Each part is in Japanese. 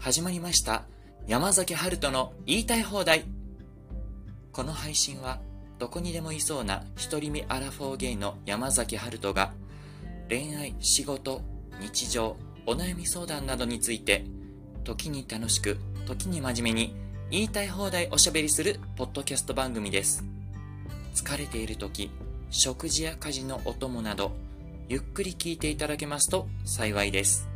始まりました。山崎春人の言いたい放題。この配信はどこにでもいそうな独り身アラフォーゲイの山崎春人が恋愛、仕事、日常、お悩み相談などについて時に楽しく時に真面目に言いたい放題おしゃべりするポッドキャスト番組です。疲れている時食事や家事のお供などゆっくり聞いていただけますと幸いです。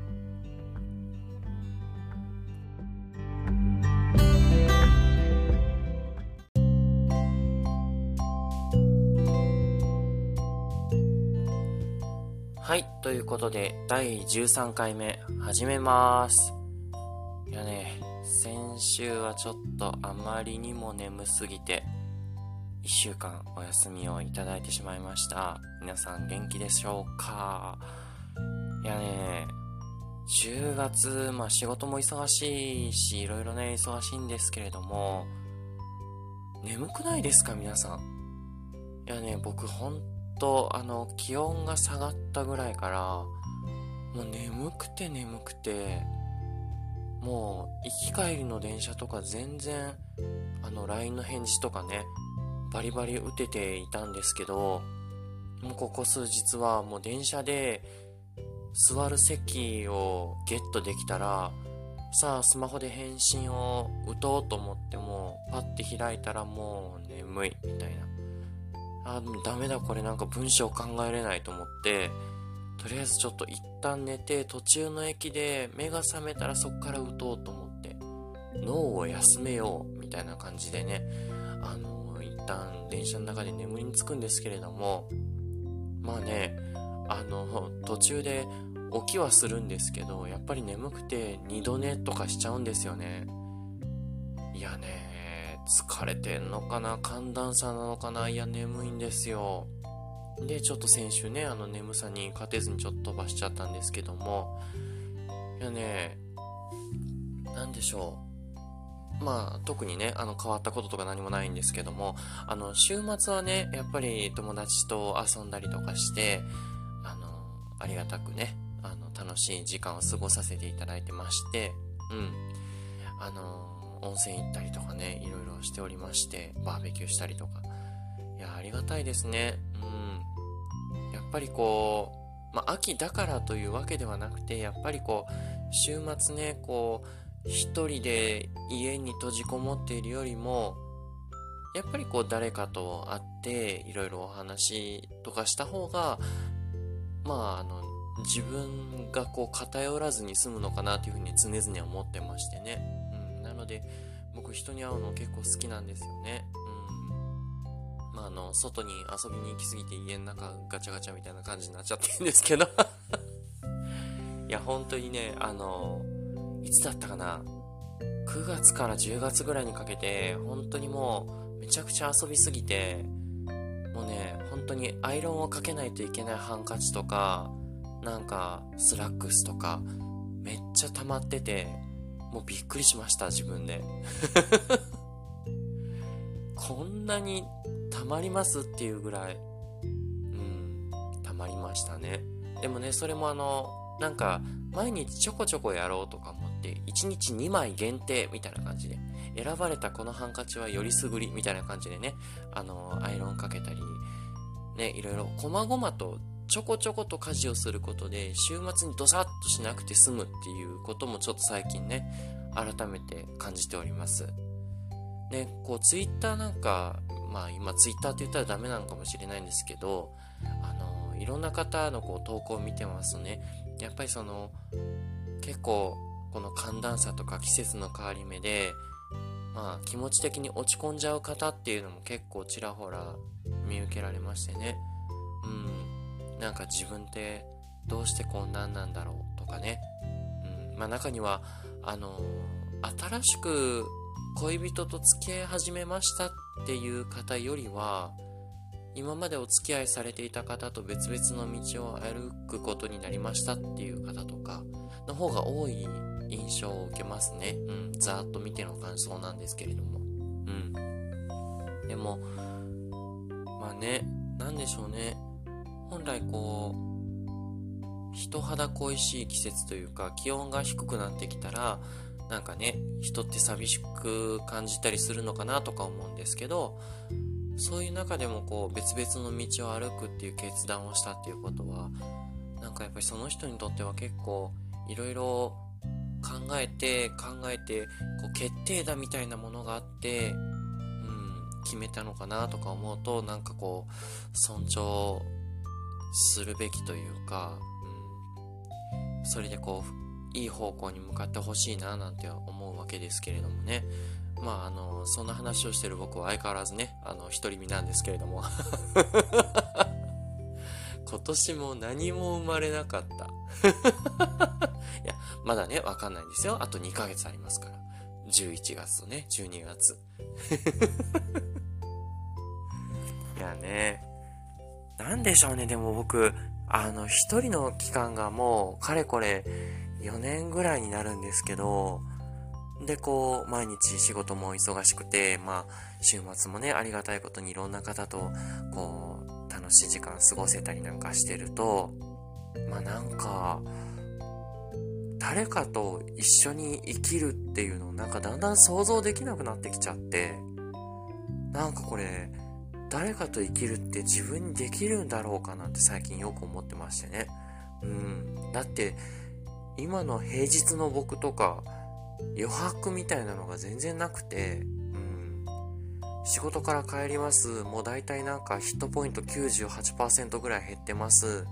はい、ということで、第13回目、始めます。いやね、先週はちょっとあまりにも眠すぎて、1週間お休みをいただいてしまいました。皆さん元気でしょうか？いやね、10月、まあ仕事も忙しいし、いろいろね、忙しいんですけれども、眠くないですか皆さん？いやね、僕ほんと、あの、気温が下がったぐらいから、もう眠くて眠くて、もう行き帰りの電車とか全然、あの、LINE の返事とかね、バリバリ打てていたんですけど、もうここ数日はもう電車で座る席をゲットできたら、さあスマホで返信を打とうと思っても、パッて開いたらもう眠いみたいな。あ、ダメだこれなんか文章考えれないと思って、とりあえずちょっと一旦寝て途中の駅で目が覚めたらそっから打とうと思って、脳を休めようみたいな感じでね、あの、一旦電車の中で眠りにつくんですけれども、まあね、あの、途中で起きはするんですけど、やっぱり眠くて二度寝とかしちゃうんですよね。いやね、疲れてんのかな？寒暖差なのかな？いや、眠いんですよ。で、ちょっと先週ね、あの眠さに勝てずにちょっと飛ばしちゃったんですけども、いやね、なんでしょう。まあ、特にね、あの、変わったこととか何もないんですけども、あの、週末はね、やっぱり友達と遊んだりとかして、あの、ありがたくね、あの、楽しい時間を過ごさせていただいてまして、うん。あの、温泉行ったりとかね、いろいろしておりまして、バーベキューしたりとか。いや、ありがたいですね。うん。やっぱりこう、まあ、秋だからというわけではなくて、やっぱりこう、週末ね、こう、一人で家に閉じこもっているよりも、やっぱりこう誰かと会っていろいろお話とかした方が、まああの、自分がこう偏らずに済むのかなというふうに常々思ってましてね。ので僕人に会うの結構好きなんですよね。うん。まああの外に遊びに行きすぎて家の中ガチャガチャみたいな感じになっちゃってるんですけど。いや本当にねあのいつだったかな。9月から10月ぐらいにかけて本当にもうめちゃくちゃ遊びすぎてもうね本当にアイロンをかけないといけないハンカチとかなんかスラックスとかめっちゃ溜まっててもうびっくりしました、自分で。こんなに溜まりますっていうぐらい、うん、溜まりましたね。でもね、それもあの、なんか、毎日ちょこちょこやろうとか思って、1日2枚限定みたいな感じで、選ばれたこのハンカチはよりすぐりみたいな感じでね、あの、アイロンかけたり、ね、いろいろ、こまごまとちょこちょこと家事をすることで、週末にドサッとしなくて済むっていうこともちょっと最近ね、改めて感じております。ね、こう、ツイッターなんか、まあ今ツイッターって言ったらダメなのかもしれないんですけど、あの、いろんな方のこう投稿を見てますね、やっぱりその、結構、この寒暖差とか季節の変わり目で、まあ気持ち的に落ち込んじゃう方っていうのも結構ちらほら見受けられましてね。うん。なんか自分ってどうしてこんなんなんだろうとかね。うん、まあ中には、あの、新しく恋人と付き合い始めましたっていう方よりは、今までお付き合いされていた方と別々の道を歩くことになりましたっていう方とかの方が多い印象を受けますね。うん、ざーっと見ての感想なんですけれども。うん。でも、まあね、なんでしょうね。本来こう、人肌恋しい季節というか、気温が低くなってきたら、なんかね、人って寂しく感じたりするのかなとか思うんですけど、そういう中でもこう別々の道を歩くっていう決断をしたっていうことは、なんかやっぱりその人にとっては結構いろいろ考えて考えてこう決定打みたいなものがあって、うん、決めたのかなとか思うとなんかこう尊重するべきというか、うん、それでこういい方向に向かってほしいななんて思うわけですけれどもねまああのそんな話をしてる僕は相変わらずねあの独り身なんですけれども 今年も何も生まれなかった いや、まだね、わかんないんですよ。あと2ヶ月ありますから。11月とね、12月。いやね、なんでしょうね、でも僕、あの、一人の期間がもう、かれこれ、4年ぐらいになるんですけど、で、こう、毎日仕事も忙しくて、まあ、週末もね、ありがたいことにいろんな方と、こう、楽しい時間過ごせたりなんかしてると、まあなんか、誰かと一緒に生きるっていうのをなんかだんだん想像できなくなってきちゃって、なんかこれ、誰かと生きるって自分にできるんだろうかなんて最近よく思ってましてね。うん。だって、今の平日の僕とか、余白みたいなのが全然なくて、うん。仕事から帰ります。もう大体なんかヒットポイント98%ぐらい減ってます。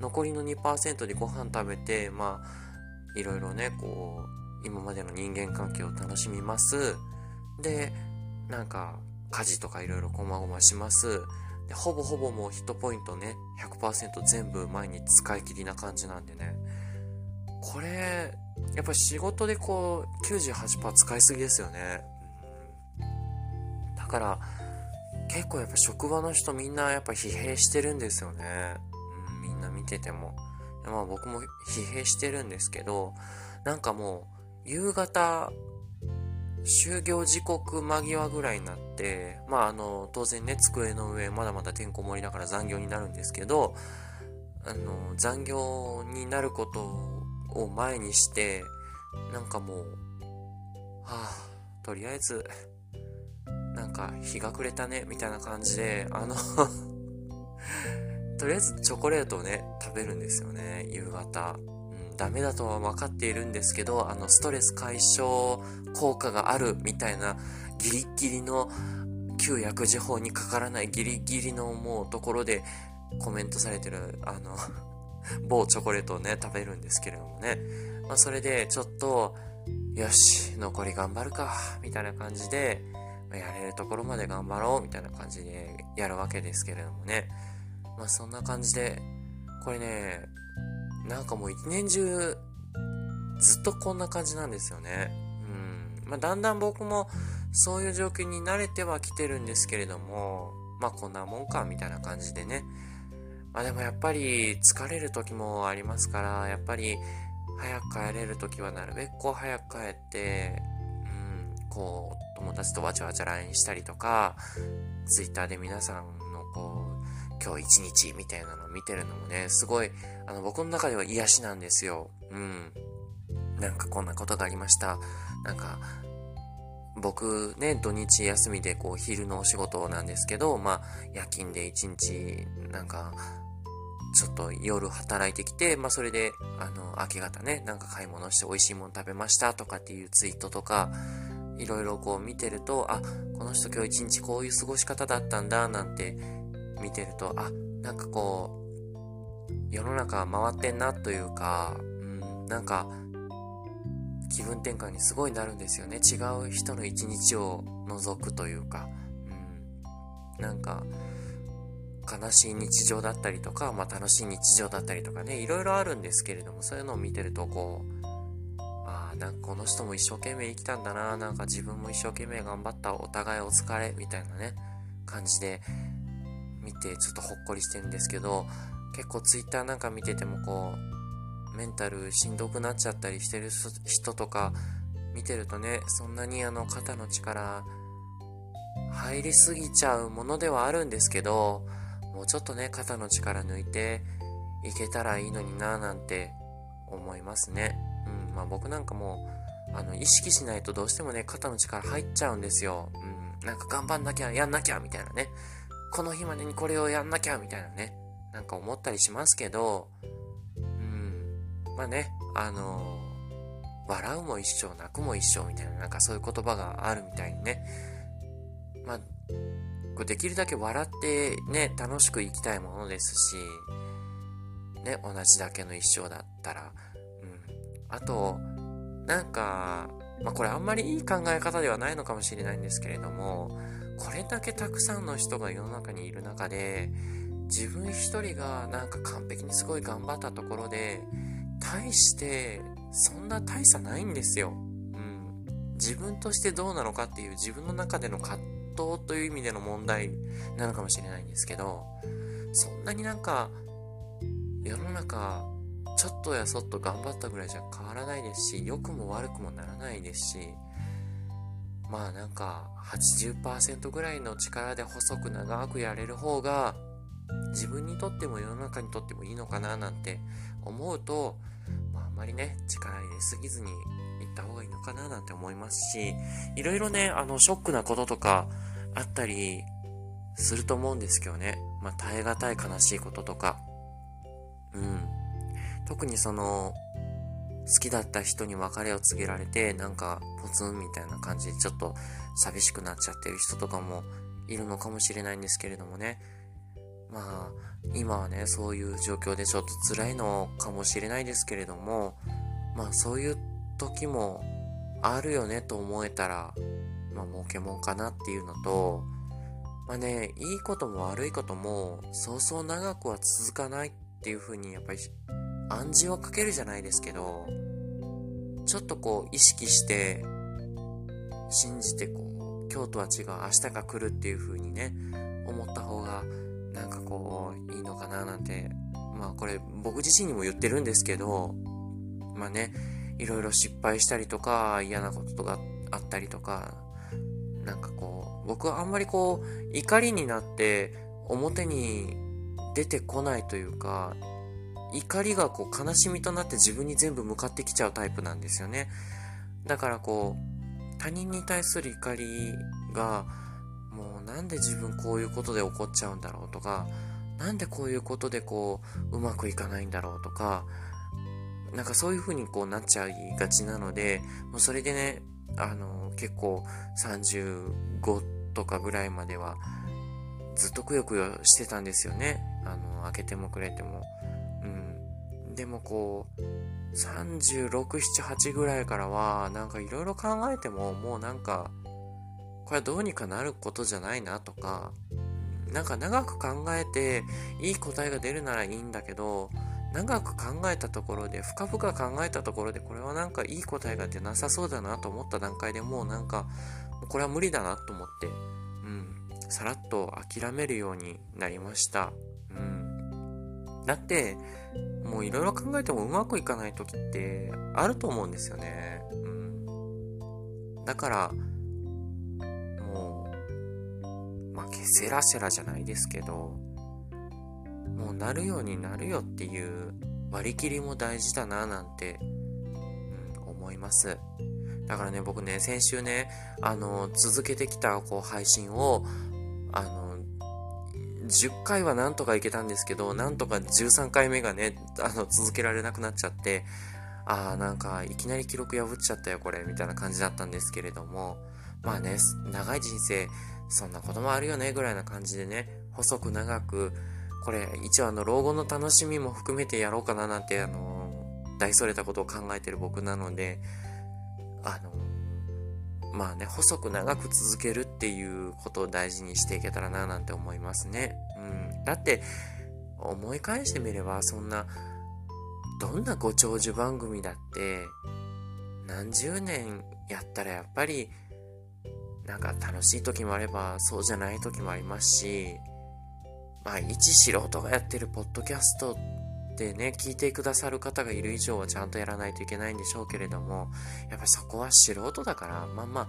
残りの2%でご飯食べて、まあ、いろいろね、こう、今までの人間関係を楽しみます。で、なんか、家事とかいろいろこまごまします。で、ほぼほぼもうヒットポイントね、100%全部毎日使い切りな感じなんでね。これ、やっぱ仕事でこう、98%使いすぎですよね。だから、結構やっぱ職場の人みんなやっぱ疲弊してるんですよね。うん、みんな見てても。まあ僕も疲弊してるんですけど、なんかもう、夕方、就業時刻間際ぐらいになって、まああの、当然ね、机の上、まだまだてんこ盛りだから残業になるんですけど、あの、残業になることを前にして、なんかもう、はあ、とりあえず、なんか日が暮れたね、みたいな感じで、あの とりあえずチョコレートをね、食べるんですよね、夕方。ダメだとは分かっているんですけど、あの、ストレス解消効果があるみたいな、ギリギリの、旧薬事法にかからないギリギリのもうところでコメントされてる、あの 某チョコレートをね、食べるんですけれどもね。まあ、それで、ちょっと、よし、残り頑張るか、みたいな感じで、やれるところまで頑張ろう、みたいな感じでやるわけですけれどもね。まあそんな感じで、これね、なんかもう一年中、ずっとこんな感じなんですよね。うん。まあだんだん僕もそういう状況に慣れてはきてるんですけれども、まあこんなもんか、みたいな感じでね。まあでもやっぱり疲れる時もありますから、やっぱり早く帰れる時はなるべくこう早く帰って、うん、こう友達とわちゃわちゃ LINE したりとか、Twitter で皆さんのこう、今日一日みたいなのを見てるのもね、すごい、あの、僕の中では癒しなんですよ。うん。なんかこんなことがありました。なんか、僕ね、土日休みでこう昼のお仕事なんですけど、まあ夜勤で一日なんかちょっと夜働いてきて、まあそれであの明け方ね、なんか買い物して美味しいもの食べましたとかっていうツイートとか、いろいろこう見てると、あ、この人今日一日こういう過ごし方だったんだなんて見てると、あ、なんかこう、世の中回ってんなというか、うん、なんか、気分転換にすごいなるんですよね。違う人の一日を覗くというか、うん、なんか、悲しい日常だったりとか、まあ楽しい日常だったりとかね、いろいろあるんですけれども、そういうのを見てるとこう、ああ、なんかこの人も一生懸命生きたんだな、なんか自分も一生懸命頑張った、お互いお疲れ、みたいなね、感じで、見てちょっとほっこりしてるんですけど、結構 twitter なんか見ててもこう、メンタルしんどくなっちゃったりしてる人とか見てるとね、そんなにあの肩の力入りすぎちゃうものではあるんですけど、もうちょっとね、肩の力抜いていけたらいいのになぁなんて思いますね。うん、まあ僕なんかもあの、意識しないとどうしてもね、肩の力入っちゃうんですよ。うん。なんか頑張んなきゃ、やんなきゃ、みたいなね。この日までにこれをやんなきゃ、みたいなね。なんか思ったりしますけど、うん。まあね、あのー、笑うも一生、泣くも一生みたいな、なんかそういう言葉があるみたいにね。まあ、こできるだけ笑ってね、楽しく生きたいものですし、ね、同じだけの一生だったら。うん。あと、なんか、まあこれあんまりいい考え方ではないのかもしれないんですけれども、これだけたくさんの人が世の中にいる中で、自分一人がなんか完璧にすごい頑張ったところで、大してそんな大差ないんですよ。うん。自分としてどうなのかっていう自分の中での葛藤という意味での問題なのかもしれないんですけど、そんなになんか世の中ちょっとやそっと頑張ったぐらいじゃ変わらないですし、良くも悪くもならないですし、まあなんか80%ぐらいの力で細く長くやれる方が自分にとっても世の中にとってもいいのかななんて思うと、まあ、あんまりね力入れすぎずに行った方がいいのかななんて思いますしいろいろねあのショックなこととかあったりすると思うんですけどね、まあ、耐え難い悲しいこととか。うん。特にその、好きだった人に別れを告げられて、なんかポツンみたいな感じでちょっと寂しくなっちゃってる人とかもいるのかもしれないんですけれどもね。まあ、今はね、そういう状況でちょっと辛いのかもしれないですけれども、まあそういう時もあるよねと思えたら、まあ儲けもんかなっていうのと、まあね、いいことも悪いこともそうそう長くは続かないっていうふうにやっぱり暗示をかけるじゃないですけど、ちょっとこう意識して、信じてこう、今日とは違う明日が来るっていう風にね、思った方が、なんかこう、いいのかななんて、まあこれ僕自身にも言ってるんですけど、まあね、いろいろ失敗したりとか、嫌なこととかあったりとか、なんかこう、僕はあんまりこう、怒りになって表に出てこないというか、怒りがこう悲しみとなって自分に全部向かってきちゃうタイプなんですよね。だからこう、他人に対する怒りが、もうなんで自分こういうことで怒っちゃうんだろうとか、なんでこういうことでこう、うまくいかないんだろうとか、なんかそういう風にこうなっちゃいがちなので、もうそれでね、あの、結構35とかぐらいまではずっとくよくよしてたんですよね。あの、開けてもくれても。でもこう、36、7、8ぐらいからは、なんかいろいろ考えても、もうなんか、これはどうにかなることじゃないなとか、なんか長く考えて、いい答えが出るならいいんだけど、長く考えたところで、深々考えたところで、これはなんかいい答えが出なさそうだなと思った段階でもうなんか、これは無理だなと思って、うん、さらっと諦めるようになりました。うん。だって、もういろいろ考えてもうまくいかない時ってあると思うんですよね。うん。だから、もう、まあ、ケセラセラじゃないですけど、もうなるようになるよっていう割り切りも大事だななんて、うん、思います。だからね、僕ね、先週ね、あの、続けてきたこう配信を、あの、10回はなんとかいけたんですけど、なんとか13回目がね、あの、続けられなくなっちゃって、ああ、なんか、いきなり記録破っちゃったよ、これ、みたいな感じだったんですけれども、まあね、長い人生、そんなこともあるよね、ぐらいな感じでね、細く長く、これ、一応あの、老後の楽しみも含めてやろうかななんて、あの、大それたことを考えてる僕なので、あの、まあね、細く長く続けるっていうことを大事にしていけたらななんて思いますね。うん。だって、思い返してみれば、そんな、どんなご長寿番組だって、何十年やったらやっぱり、なんか楽しい時もあれば、そうじゃない時もありますし、まあ、一素人がやってるポッドキャストってでね、聞いてくださる方がいる以上はちゃんとやらないといけないんでしょうけれども、やっぱりそこは素人だから、まあまあ、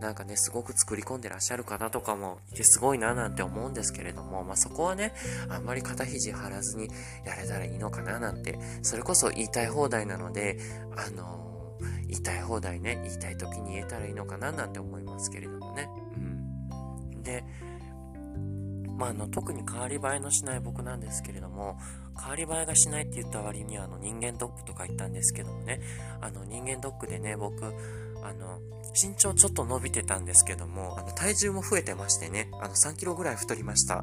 なんかね、すごく作り込んでらっしゃる方とかもいてすごいななんて思うんですけれども、まあそこはね、あんまり肩肘張らずにやれたらいいのかななんて、それこそ言いたい放題なので、あの言いたい放題ね、言いたい時に言えたらいいのかななんて思いますけれどもね。うん。で、まあ、あの、特に変わり映えのしない僕なんですけれども、変わり映えがしないって言った割には、あの、人間ドックとか言ったんですけどもね、あの、人間ドックでね、僕、あの、身長ちょっと伸びてたんですけども、あの、体重も増えてましてね、あの、3キロぐらい太りました。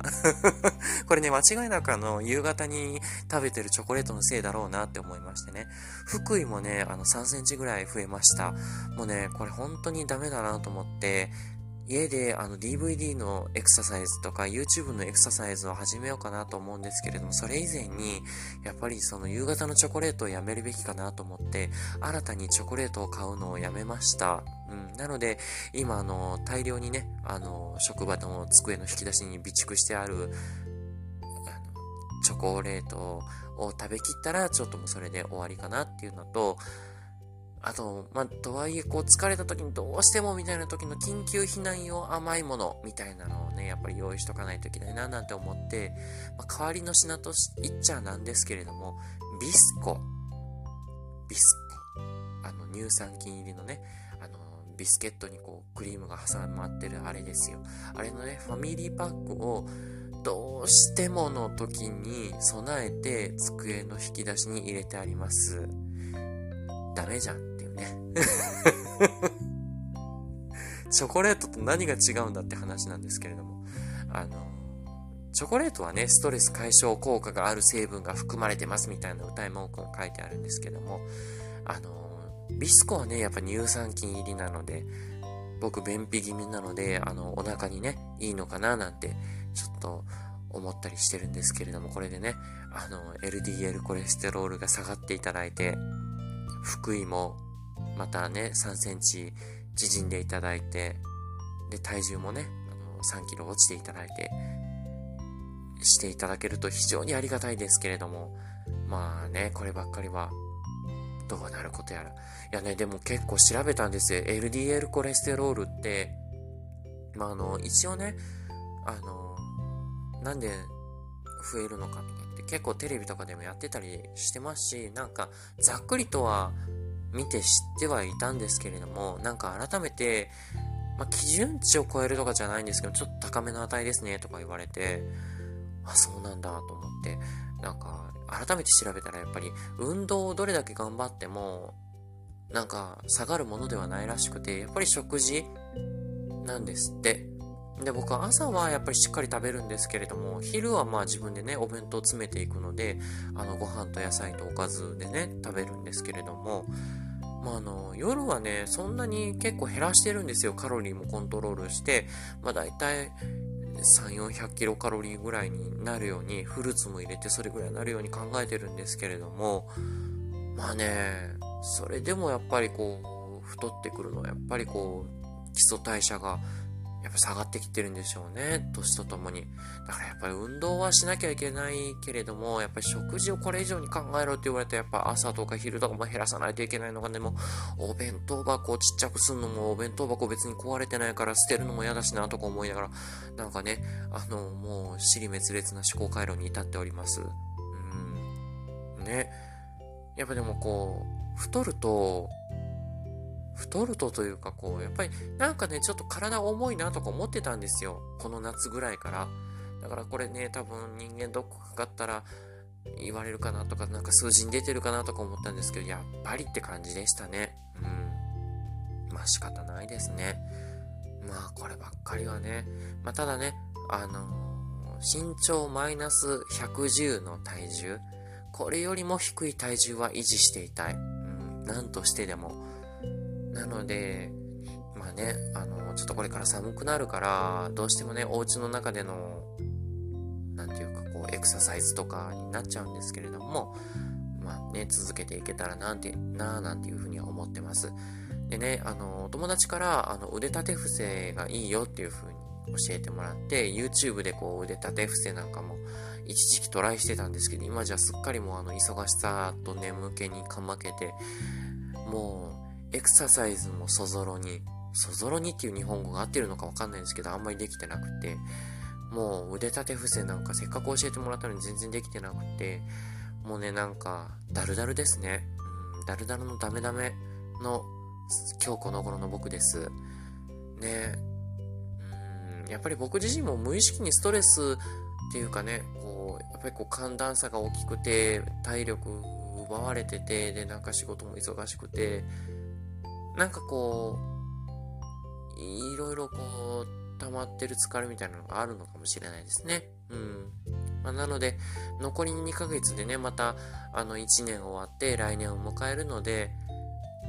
これね、間違いなくあの、夕方に食べてるチョコレートのせいだろうなって思いましてね、福井もね、あの、3センチぐらい増えました。もうね、これ本当にダメだなと思って、家であの DVD のエクササイズとか YouTube のエクササイズを始めようかなと思うんですけれども、それ以前に、やっぱりその夕方のチョコレートをやめるべきかなと思って、新たにチョコレートを買うのをやめました。うん。なので、今あの、大量にね、あの、職場の机の引き出しに備蓄してある、チョコレートを食べきったら、ちょっともうそれで終わりかなっていうのと、あと、まあ、とはいえ、こう、疲れた時にどうしてもみたいな時の緊急避難用甘いものみたいなのをね、やっぱり用意しとかないといけないななんて思って、まあ、代わりの品と言っちゃなんですけれども、ビスコ。ビスコ。あの、乳酸菌入りのね、あの、ビスケットにこう、クリームが挟まってるあれですよ。あれのね、ファミリーパックを、どうしてもの時に備えて机の引き出しに入れてあります。ダメじゃん。チョコレートと何が違うんだって話なんですけれども、あの、チョコレートはね、ストレス解消効果がある成分が含まれてますみたいな歌い文句が書いてあるんですけども、あの、ビスコはね、やっぱ乳酸菌入りなので、僕便秘気味なので、あの、お腹にね、いいのかななんて、ちょっと思ったりしてるんですけれども、これでね、あの、LDL コレステロールが下がっていただいて、福井もまたね、3センチ縮んでいただいて、で、体重もね、あの3キロ落ちていただいて、していただけると非常にありがたいですけれども、まあね、こればっかりは、どうなることやら。いやね、でも結構調べたんですよ。LDL コレステロールって、まああの、一応ね、あの、なんで増えるのかとかって結構テレビとかでもやってたりしてますし、なんかざっくりとは見て知ってはいたんですけれども、なんか改めて、まあ、基準値を超えるとかじゃないんですけど、ちょっと高めの値ですねとか言われて、あ、そうなんだと思って、なんか改めて調べたらやっぱり運動をどれだけ頑張っても、なんか下がるものではないらしくて、やっぱり食事なんですって。で、僕は朝はやっぱりしっかり食べるんですけれども、昼はまあ自分でね、お弁当詰めていくので、あの、ご飯と野菜とおかずでね、食べるんですけれども、まあ、あの、夜はね、そんなに結構減らしてるんですよ。カロリーもコントロールして、まあ大体3、400キロカロリーぐらいになるように、フルーツも入れてそれぐらいになるように考えてるんですけれども、まあね、それでもやっぱりこう、太ってくるのはやっぱりこう、基礎代謝がやっぱ下がってきてるんでしょうね。年とともに。だからやっぱり運動はしなきゃいけないけれども、やっぱり食事をこれ以上に考えろって言われて、やっぱ朝とか昼とかも減らさないといけないのがね、も、お弁当箱をちっちゃくすんのも、お弁当箱別に壊れてないから捨てるのも嫌だしなとか思いながら、なんかね、あの、もう、尻滅裂な思考回路に至っております。うん。ね。やっぱでもこう、太ると、太るとというかこう、やっぱりなんかね、ちょっと体重いなとか思ってたんですよ。この夏ぐらいから。だからこれね、多分人間ドックかかったら言われるかなとか、なんか数字に出てるかなとか思ったんですけど、やっぱりって感じでしたね。うん。まあ仕方ないですね。まあこればっかりはね。まあただね、あのー、身長マイナス110の体重。これよりも低い体重は維持していたい。うん。なんとしてでも。なので、まあね、あの、ちょっとこれから寒くなるから、どうしてもね、お家の中での、なんていうか、こう、エクササイズとかになっちゃうんですけれども、まあね、続けていけたらなんて、なぁなんていうふうには思ってます。でね、あの、友達から、あの、腕立て伏せがいいよっていうふうに教えてもらって、YouTube でこう、腕立て伏せなんかも、一時期トライしてたんですけど、今じゃすっかりもうあの、忙しさと眠気にかまけて、もう、エクササイズもそぞろに、そぞろにっていう日本語が合ってるのかわかんないんですけど、あんまりできてなくて、もう腕立て伏せなんかせっかく教えてもらったのに全然できてなくて、もうね、なんか、ダルダルですね。うん、ダルダルのダメダメの今日この頃の僕です。ねうん、やっぱり僕自身も無意識にストレスっていうかね、こう、やっぱりこう寒暖差が大きくて、体力奪われてて、で、なんか仕事も忙しくて、なんかこう、いろいろこう、溜まってる疲れみたいなのがあるのかもしれないですね。うん。まあ、なので、残り2ヶ月でね、また、あの、1年終わって来年を迎えるので、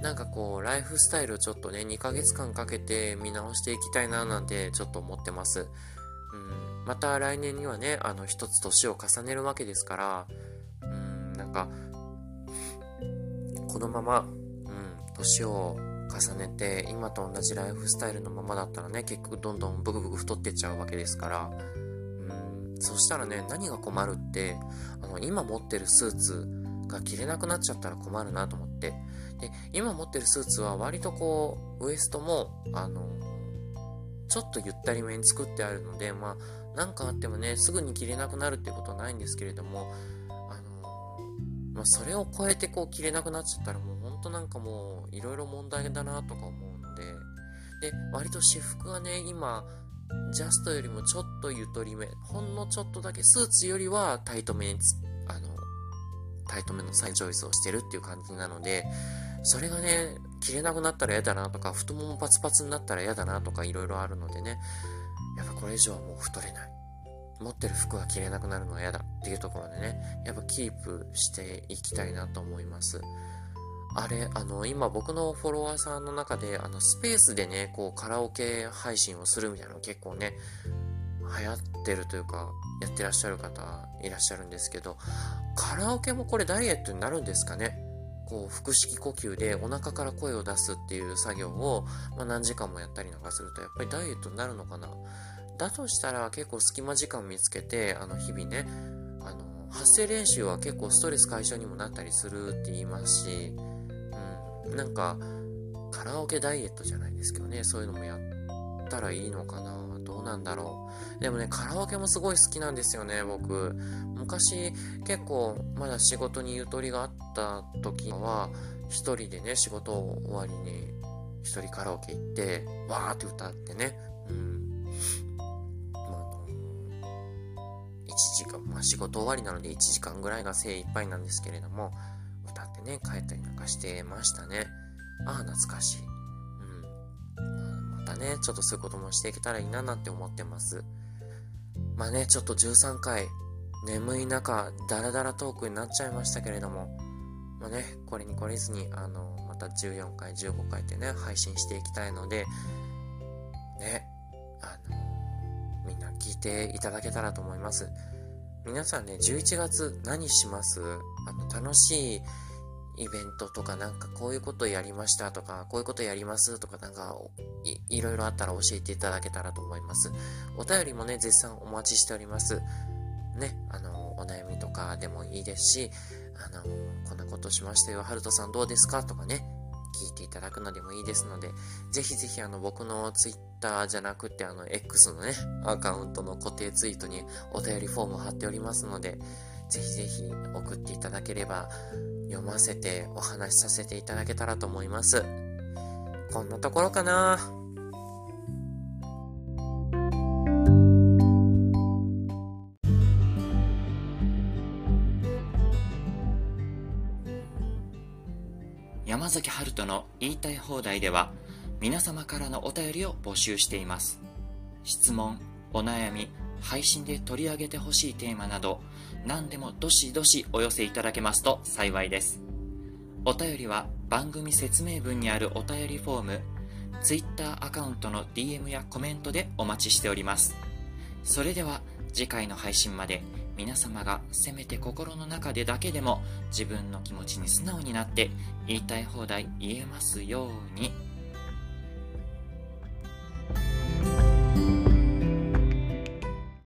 なんかこう、ライフスタイルをちょっとね、2ヶ月間かけて見直していきたいななんてちょっと思ってます。うん。また来年にはね、あの、一つ年を重ねるわけですから、うん、なんか、このまま、うん、年を重ねて、今と同じライフスタイルのままだったらね、結局どんどんブクブク太ってっちゃうわけですから、そしたらね、何が困るって、あの、今持ってるスーツが着れなくなっちゃったら困るなと思って。で、今持ってるスーツは割とこう、ウエストも、あの、ちょっとゆったりめに作ってあるので、まあ、なんかあってもね、すぐに着れなくなるってことはないんですけれども、あのまあ、それを超えてこう着れなくなっちゃったらもうんとなんかもういろいろ問題だなとか思うので、で、割と私服はね、今、ジャストよりもちょっとゆとりめ、ほんのちょっとだけスーツよりはタイトめにあの、タイトめのサイチョイスをしてるっていう感じなので、それがね、着れなくなったら嫌だなとか、太ももパツパツになったら嫌だなとかいろいろあるのでね、やっぱこれ以上はもう太れない。持ってる服が着れなくなるのは嫌だっていうところでね、やっぱキープしていきたいなと思います。あれ、あの、今僕のフォロワーさんの中で、あの、スペースでね、こう、カラオケ配信をするみたいなの結構ね、流行ってるというか、やってらっしゃる方いらっしゃるんですけど、カラオケもこれダイエットになるんですかね？こう、腹式呼吸でお腹から声を出すっていう作業を、まあ、何時間もやったりなんかすると、やっぱりダイエットになるのかな？だとしたら結構隙間時間見つけて、あの、日々ね、あの、発声練習は結構ストレス解消にもなったりするって言いますし、なんか、カラオケダイエットじゃないですけどね、そういうのもやったらいいのかな？どうなんだろう？でもね、カラオケもすごい好きなんですよね、僕。昔、結構、まだ仕事にゆとりがあった時は、一人でね、仕事終わりに、一人カラオケ行って、わーって歌ってね、うん。1時間、まあ仕事終わりなので1時間ぐらいが精一杯なんですけれども、ってね、帰ったりなんかしてましたね。ああ、懐かしい。うん。またね、ちょっとそういうこともしていけたらいいななんて思ってます。まあね、ちょっと13回、眠い中、ダラダラトークになっちゃいましたけれども、まあね、これに懲りずに、あの、また14回、15回ってね、配信していきたいので、ね、あの、みんな聞いていただけたらと思います。皆さんね、11月何します？あの、楽しいイベントとかなんかこういうことやりましたとか、こういうことやりますとかなんかいろいろあったら教えていただけたらと思います。お便りもね、絶賛お待ちしております。ね、あの、お悩みとかでもいいですし、あの、こんなことしましたよ、ハルトさんどうですかとかね、聞いていただくのでもいいですので、ぜひぜひあの僕の Twitter じゃなくてあの X のね、アカウントの固定ツイートにお便りフォームを貼っておりますので、ぜひぜひ送っていただければ読ませてお話しさせていただけたらと思います。こんなところかな山崎春人の言いたい放題では皆様からのお便りを募集しています。質問、お悩み、配信で取り上げてほしいテーマなど何でもどしどしお寄せいただけますと幸いです。お便りは番組説明文にあるお便りフォーム、Twitter アカウントの DM やコメントでお待ちしております。それでは次回の配信まで皆様がせめて心の中でだけでも自分の気持ちに素直になって言いたい放題言えますように。